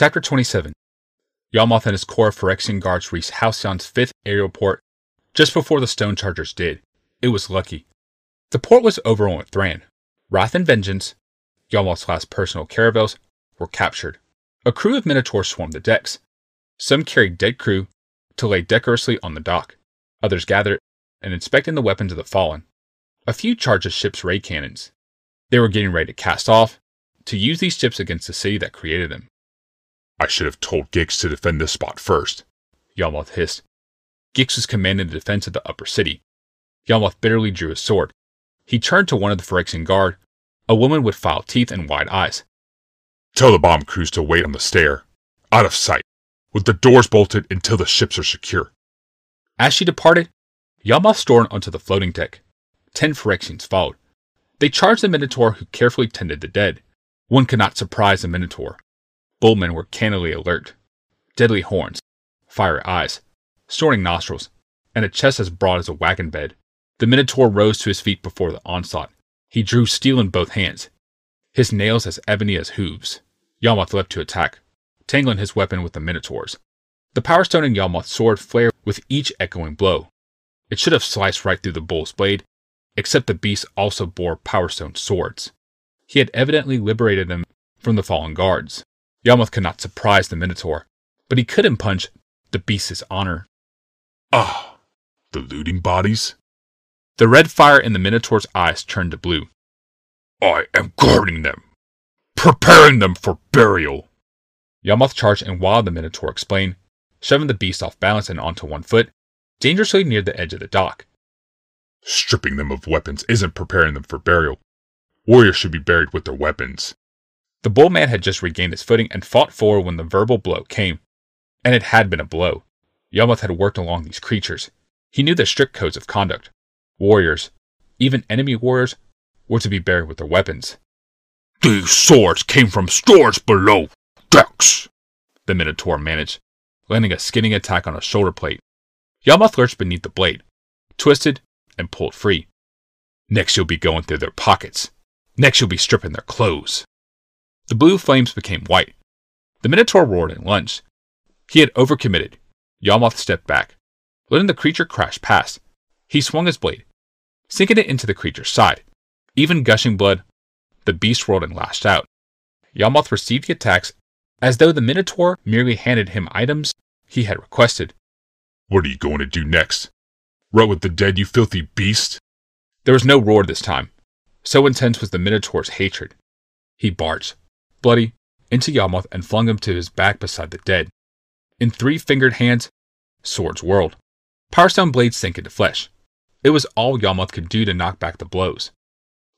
Chapter 27 Yawmoth and his corps of Phyrexian guards reached Halcyon's fifth aerial port just before the Stone Chargers did. It was lucky. The port was overrun with Thran. Wrath and Vengeance, Yawmoth's last personal caravels, were captured. A crew of Minotaurs swarmed the decks. Some carried dead crew to lay decorously on the dock. Others gathered and inspected the weapons of the fallen. A few charged the ship's ray cannons. They were getting ready to cast off to use these ships against the city that created them. I should have told Gix to defend this spot first, Yawmoth hissed. Gix was commanding the defense of the upper city. Yawmoth bitterly drew his sword. He turned to one of the Phyrexian guard, a woman with filed teeth and wide eyes. Tell the bomb crews to wait on the stair, out of sight, with the doors bolted until the ships are secure. As she departed, Yawmoth stormed onto the floating deck. Ten Phyrexians followed. They charged the Minotaur who carefully tended the dead. One could not surprise the Minotaur. Bullmen were cannily alert. Deadly horns, fiery eyes, snorting nostrils, and a chest as broad as a wagon bed. The Minotaur rose to his feet before the onslaught. He drew steel in both hands, his nails as ebony as hooves. Yawmoth leapt to attack, tangling his weapon with the Minotaur's. The Power Stone in Yawmoth's sword flared with each echoing blow. It should have sliced right through the bull's blade, except the beast also bore Power Stone swords. He had evidently liberated them from the fallen guards. Yawmoth could not surprise the Minotaur, but he could impugn the beast's honor. Ah, the looting bodies? The red fire in the Minotaur's eyes turned to blue. I am guarding them, preparing them for burial. Yawmoth charged and while the Minotaur explained, shoving the beast off balance and onto one foot, dangerously near the edge of the dock. Stripping them of weapons isn't preparing them for burial. Warriors should be buried with their weapons. The bull man had just regained his footing and fought forward when the verbal blow came. And it had been a blow. Yawmoth had worked along these creatures. He knew their strict codes of conduct. Warriors, even enemy warriors, were to be buried with their weapons. These swords came from stores below decks, the Minotaur managed, landing a skinning attack on a shoulder plate. Yawmoth lurched beneath the blade, twisted, and pulled free. Next, you'll be going through their pockets. Next, you'll be stripping their clothes. The blue flames became white. The Minotaur roared and lunged. He had overcommitted. Yawmoth stepped back, letting the creature crash past. He swung his blade, sinking it into the creature's side. Even gushing blood, the beast roared and lashed out. Yawmoth received the attacks as though the Minotaur merely handed him items he had requested. What are you going to do next? Run with the dead, you filthy beast? There was no roar this time. So intense was the Minotaur's hatred. He barged, bloody, into Yawmoth and flung him to his back beside the dead. In three fingered hands, swords whirled. Powerstone blades sank into flesh. It was all Yawmoth could do to knock back the blows.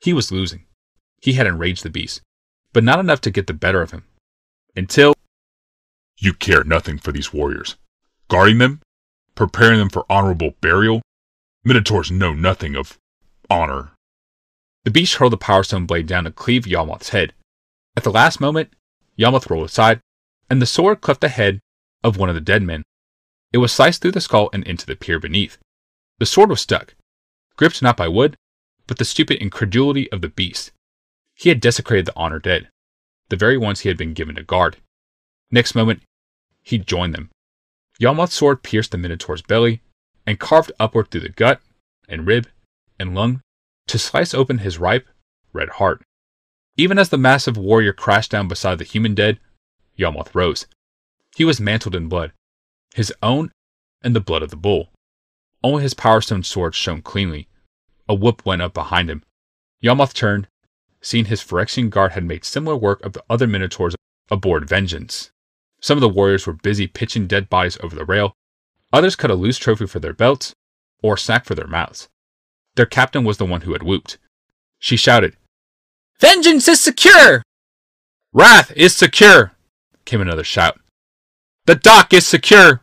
He was losing. He had enraged the beast, but not enough to get the better of him. Until. You care nothing for these warriors. Guarding them? Preparing them for honorable burial? Minotaurs know nothing of honor. The beast hurled the Powerstone blade down to cleave Yawmoth's head. At the last moment, Yawmoth rolled aside, and the sword cleft the head of one of the dead men. It was sliced through the skull and into the pier beneath. The sword was stuck, gripped not by wood, but the stupid incredulity of the beast. He had desecrated the honor dead, the very ones he had been given to guard. Next moment, he joined them. Yawmoth's sword pierced the Minotaur's belly and carved upward through the gut and rib and lung to slice open his ripe, red heart. Even as the massive warrior crashed down beside the human dead, Yawmoth rose. He was mantled in blood, his own and the blood of the bull. Only his power stone sword shone cleanly. A whoop went up behind him. Yawmoth turned, seeing his Phyrexian guard had made similar work of the other Minotaurs aboard Vengeance. Some of the warriors were busy pitching dead bodies over the rail. Others cut a loose trophy for their belts or sack for their mouths. Their captain was the one who had whooped. She shouted, Vengeance is secure! Wrath is secure! came another shout. The dock is secure!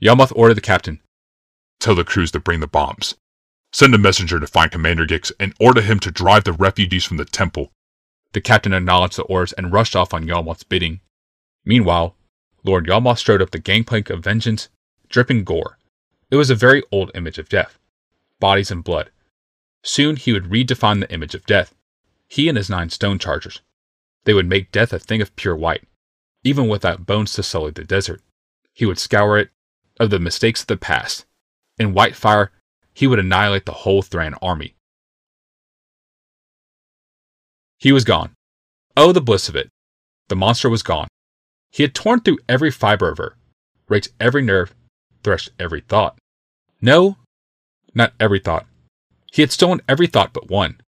Yawmoth ordered the captain, Tell the crews to bring the bombs. Send a messenger to find Commander Gix and order him to drive the refugees from the temple. The captain acknowledged the orders and rushed off on Yawmoth's bidding. Meanwhile, Lord Yawmoth strode up the gangplank of vengeance, dripping gore. It was a very old image of death bodies and blood. Soon he would redefine the image of death. He and his nine stone chargers. They would make death a thing of pure white. even without bones to sully the desert. He would scour it of the mistakes of the past. In white fire, he would annihilate the whole Thran army. He was gone. Oh, the bliss of it. The monster was gone. He had torn through every fiber of her, raked every nerve, threshed every thought. No, not every thought. He had stolen every thought but one.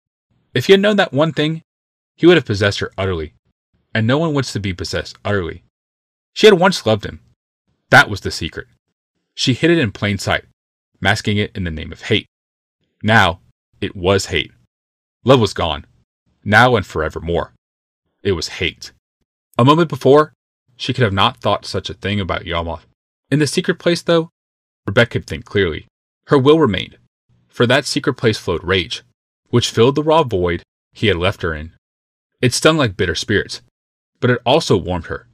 If he had known that one thing, he would have possessed her utterly, and no one wants to be possessed utterly. She had once loved him. That was the secret. She hid it in plain sight, masking it in the name of hate. Now, it was hate. Love was gone, now and forevermore. It was hate. A moment before, she could have not thought such a thing about Yawmoth. In the secret place, though, Rebecca could think clearly. Her will remained. For that secret place flowed rage, which filled the raw void he had left her in. It stung like bitter spirits, but it also warmed her.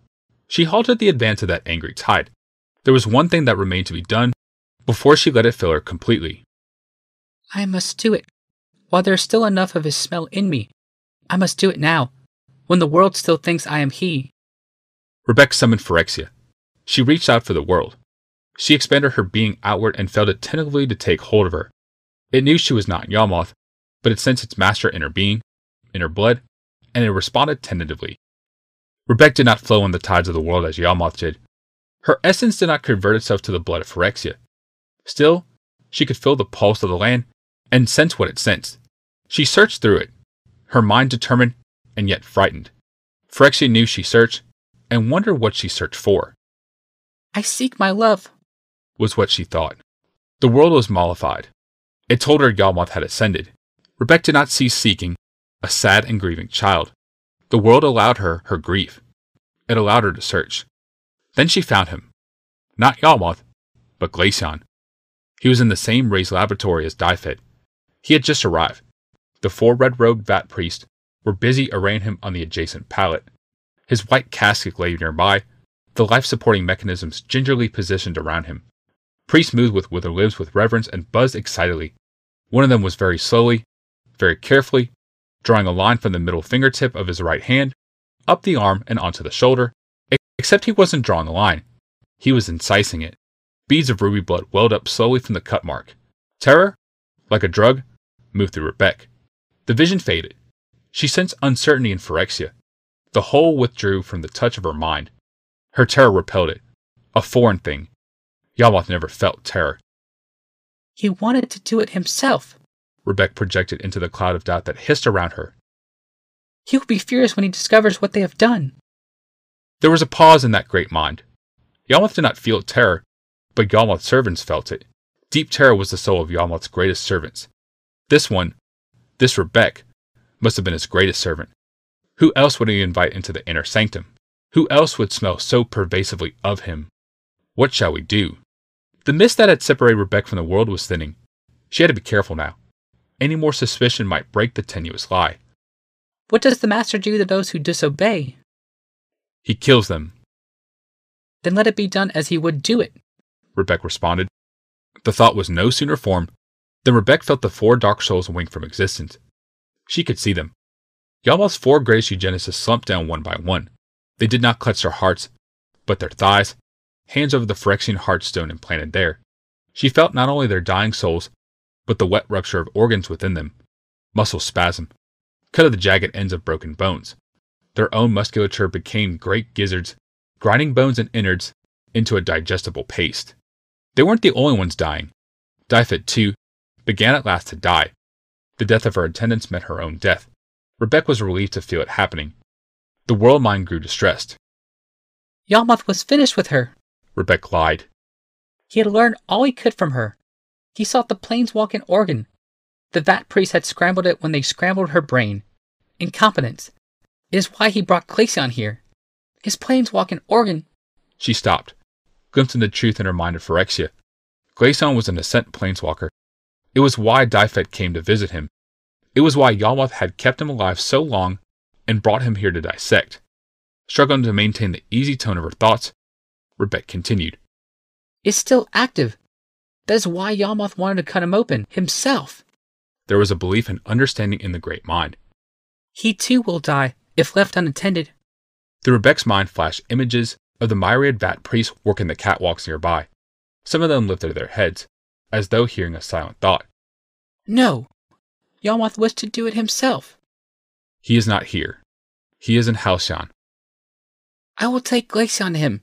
She halted the advance of that angry tide. There was one thing that remained to be done before she let it fill her completely. I must do it. While there is still enough of his smell in me, I must do it now, when the world still thinks I am he. Rebecca summoned Phyrexia. She reached out for the world. She expanded her being outward and felt it tentatively to take hold of her. It knew she was not Yawmoth, but it sensed its master inner being, inner blood, and it responded tentatively. Rebecca did not flow on the tides of the world as Yawmoth did. Her essence did not convert itself to the blood of Phyrexia. Still, she could feel the pulse of the land and sense what it sensed. She searched through it, her mind determined and yet frightened. Phyrexia knew she searched and wondered what she searched for. I seek my love, was what she thought. The world was mollified. It told her Yawmoth had ascended. Rebecca did not cease seeking, a sad and grieving child. The world allowed her her grief. It allowed her to search. Then she found him. Not Yawmoth, but Glacian. He was in the same raised laboratory as Dyfed. He had just arrived. The four red robed vat priests were busy arraying him on the adjacent pallet. His white casket lay nearby, the life supporting mechanisms gingerly positioned around him. Priests moved with withered limbs with reverence and buzzed excitedly. One of them was very slowly, very carefully, drawing a line from the middle fingertip of his right hand, up the arm and onto the shoulder, except he wasn't drawing a line. He was incising it. Beads of ruby blood welled up slowly from the cut mark. Terror, like a drug, moved through Rebecca. The vision faded. She sensed uncertainty in Phyrexia. The whole withdrew from the touch of her mind. Her terror repelled it. A foreign thing. Yawmoth never felt terror. He wanted to do it himself, Rebecca projected into the cloud of doubt that hissed around her. He will be furious when he discovers what they have done. There was a pause in that great mind. Yawmoth did not feel terror, but Yawmoth's servants felt it. Deep terror was the soul of Yawmoth's greatest servants. This one, this Rebecca, must have been his greatest servant. Who else would he invite into the inner sanctum? Who else would smell so pervasively of him? What shall we do? The mist that had separated Rebecca from the world was thinning. She had to be careful now. Any more suspicion might break the tenuous lie. What does the Master do to those who disobey? He kills them. Then let it be done as he would do it, Rebecca responded. The thought was no sooner formed than Rebecca felt the four dark souls wink from existence. She could see them. Yawmoth's four greatest eugenicists slumped down one by one. They did not clutch their hearts, but their thighs, hands over the Phyrexian heartstone implanted there. She felt not only their dying souls, but the wet rupture of organs within them, muscle spasm, cut of the jagged ends of broken bones. Their own musculature became great gizzards, grinding bones and innards into a digestible paste. They weren't the only ones dying. Dyfed, too, began at last to die. The death of her attendants meant her own death. Rebecca was relieved to feel it happening. The world mind grew distressed. Yawmoth was finished with her, Rebecca lied. He had learned all he could from her. He sought the planeswalking organ. The Vat priest had scrambled it when they scrambled her brain. Incompetence. It is why he brought Glacian here. His planeswalking organ. She stopped, glimpsing the truth in her mind of Phyrexia. Glacian was an ascent planeswalker. It was why Dyfed came to visit him. It was why Yawmoth had kept him alive so long and brought him here to dissect. Struggling to maintain the easy tone of her thoughts, Rebecca continued. Is still active. That is why Yawmoth wanted to cut him open, himself. There was a belief and understanding in the great mind. He too will die, if left unattended. Through Rebecca's mind flashed images of the myriad Vat priests working the catwalks nearby. Some of them lifted their heads, as though hearing a silent thought. No, Yawmoth wished to do it himself. He is not here. He is in Halcyon. I will take Glacian to him.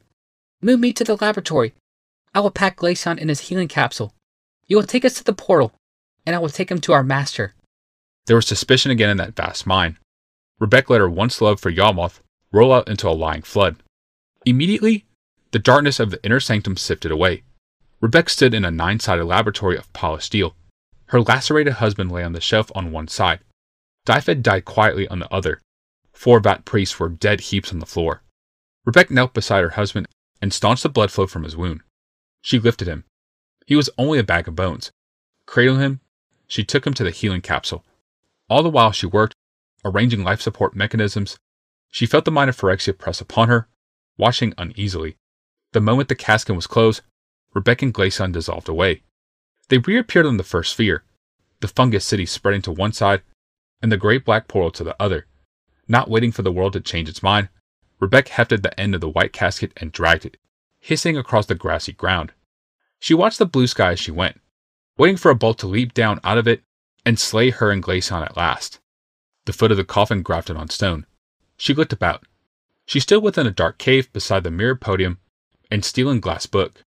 Move me to the laboratory. I will pack Glacian in his healing capsule. You will take us to the portal, and I will take him to our master. There was suspicion again in that vast mind. Rebecca let her once love for Yawmoth roll out into a lying flood. Immediately, the darkness of the inner sanctum sifted away. Rebecca stood in a nine sided laboratory of polished steel. Her lacerated husband lay on the shelf on one side. Dyfed died quietly on the other. Four Vat priests were dead heaps on the floor. Rebecca knelt beside her husband and staunched the blood flow from his wound. She lifted him. He was only a bag of bones. Cradling him, she took him to the healing capsule. All the while she worked, arranging life support mechanisms, she felt the mind of Phyrexia press upon her, watching uneasily. The moment the casket was closed, Rebecca and Glacian dissolved away. They reappeared on the first sphere, the fungus city spreading to one side and the great black portal to the other. Not waiting for the world to change its mind, Rebecca hefted the end of the white casket and dragged it, hissing across the grassy ground. She watched the blue sky as she went, waiting for a bolt to leap down out of it and slay her and Glacian at last. The foot of the coffin grafted on stone. She looked about. She stood within a dark cave beside the mirrored podium and steel and glass book.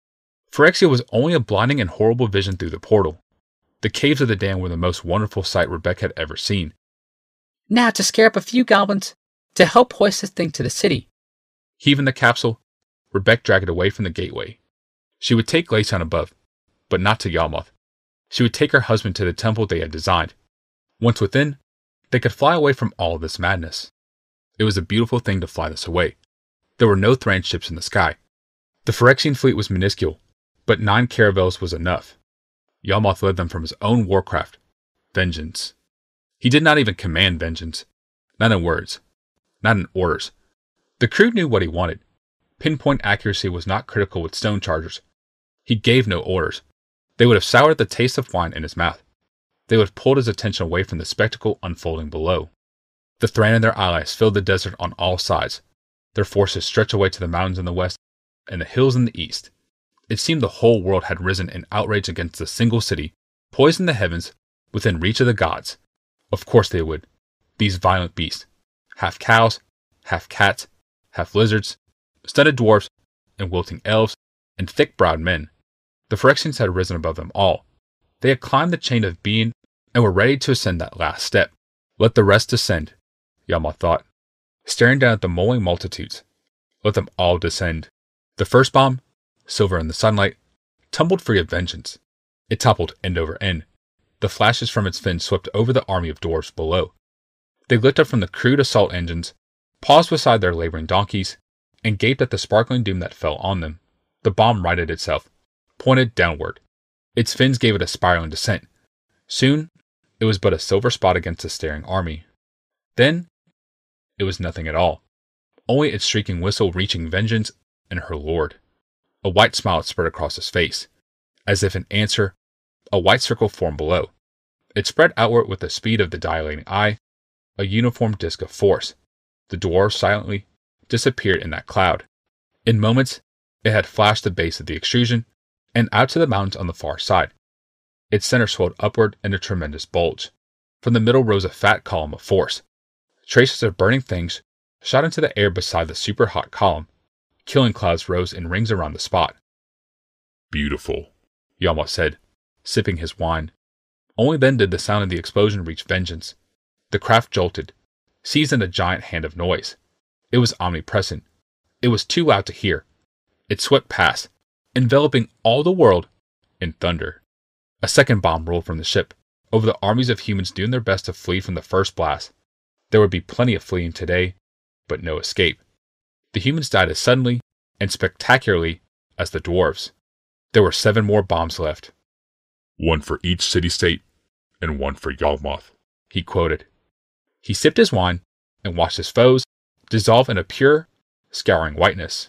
Phyrexia was only a blinding and horrible vision through the portal. The caves of the dam were the most wonderful sight Rebecca had ever seen. Now to scare up a few goblins to help hoist this thing to the city. Heaving the capsule, Rebecca dragged it away from the gateway. She would take Glacian above, but not to Yawmoth. She would take her husband to the temple they had designed. Once within, they could fly away from all this madness. It was a beautiful thing to fly this away. There were no Thran ships in the sky. The Phyrexian fleet was minuscule, but nine caravels was enough. Yawmoth led them from his own warcraft, Vengeance. He did not even command vengeance, not in words, not in orders. The crew knew what he wanted. Pinpoint accuracy was not critical with stone chargers. He gave no orders. They would have soured the taste of wine in his mouth. They would have pulled his attention away from the spectacle unfolding below. The Thran and their allies filled the desert on all sides. Their forces stretched away to the mountains in the west and the hills in the east. It seemed the whole world had risen in outrage against a single city, poised in the heavens, within reach of the gods. Of course they would. These violent beasts, half cows, half cats, half lizards, stunted dwarfs, and wilting elves, and thick browed men. The Phyrexians had risen above them all. They had climbed the chain of being and were ready to ascend that last step. Let the rest descend, Yama thought, staring down at the mulling multitudes. Let them all descend. The first bomb, silver in the sunlight, tumbled free of vengeance. It toppled end over end. The flashes from its fins swept over the army of dwarfs below. They looked up from the crude assault engines, paused beside their laboring donkeys, and gaped at the sparkling doom that fell on them. The bomb righted itself, pointed downward. Its fins gave it a spiraling descent. Soon, it was but a silver spot against the staring army. Then, it was nothing at all, only its shrieking whistle reaching vengeance and her lord. A white smile spread across his face. As if in answer, a white circle formed below. It spread outward with the speed of the dilating eye, a uniform disk of force. The dwarf silently disappeared in that cloud. In moments, it had flashed the base of the extrusion and out to the mountains on the far side. Its center swelled upward in a tremendous bulge. From the middle rose a fat column of force. Traces of burning things shot into the air beside the super hot column, Killing clouds rose in rings around the spot. Beautiful, Yama said, sipping his wine. Only then did the sound of the explosion reach Vengeance. The craft jolted, seized in a giant hand of noise. It was omnipresent. It was too loud to hear. It swept past, enveloping all the world in thunder. A second bomb rolled from the ship, over the armies of humans doing their best to flee from the first blast. There would be plenty of fleeing today, but no escape. The humans died as suddenly and spectacularly as the dwarves. There were seven more bombs left. One for each city state and one for Yawmoth, he quoted. He sipped his wine and watched his foes dissolve in a pure, scouring whiteness.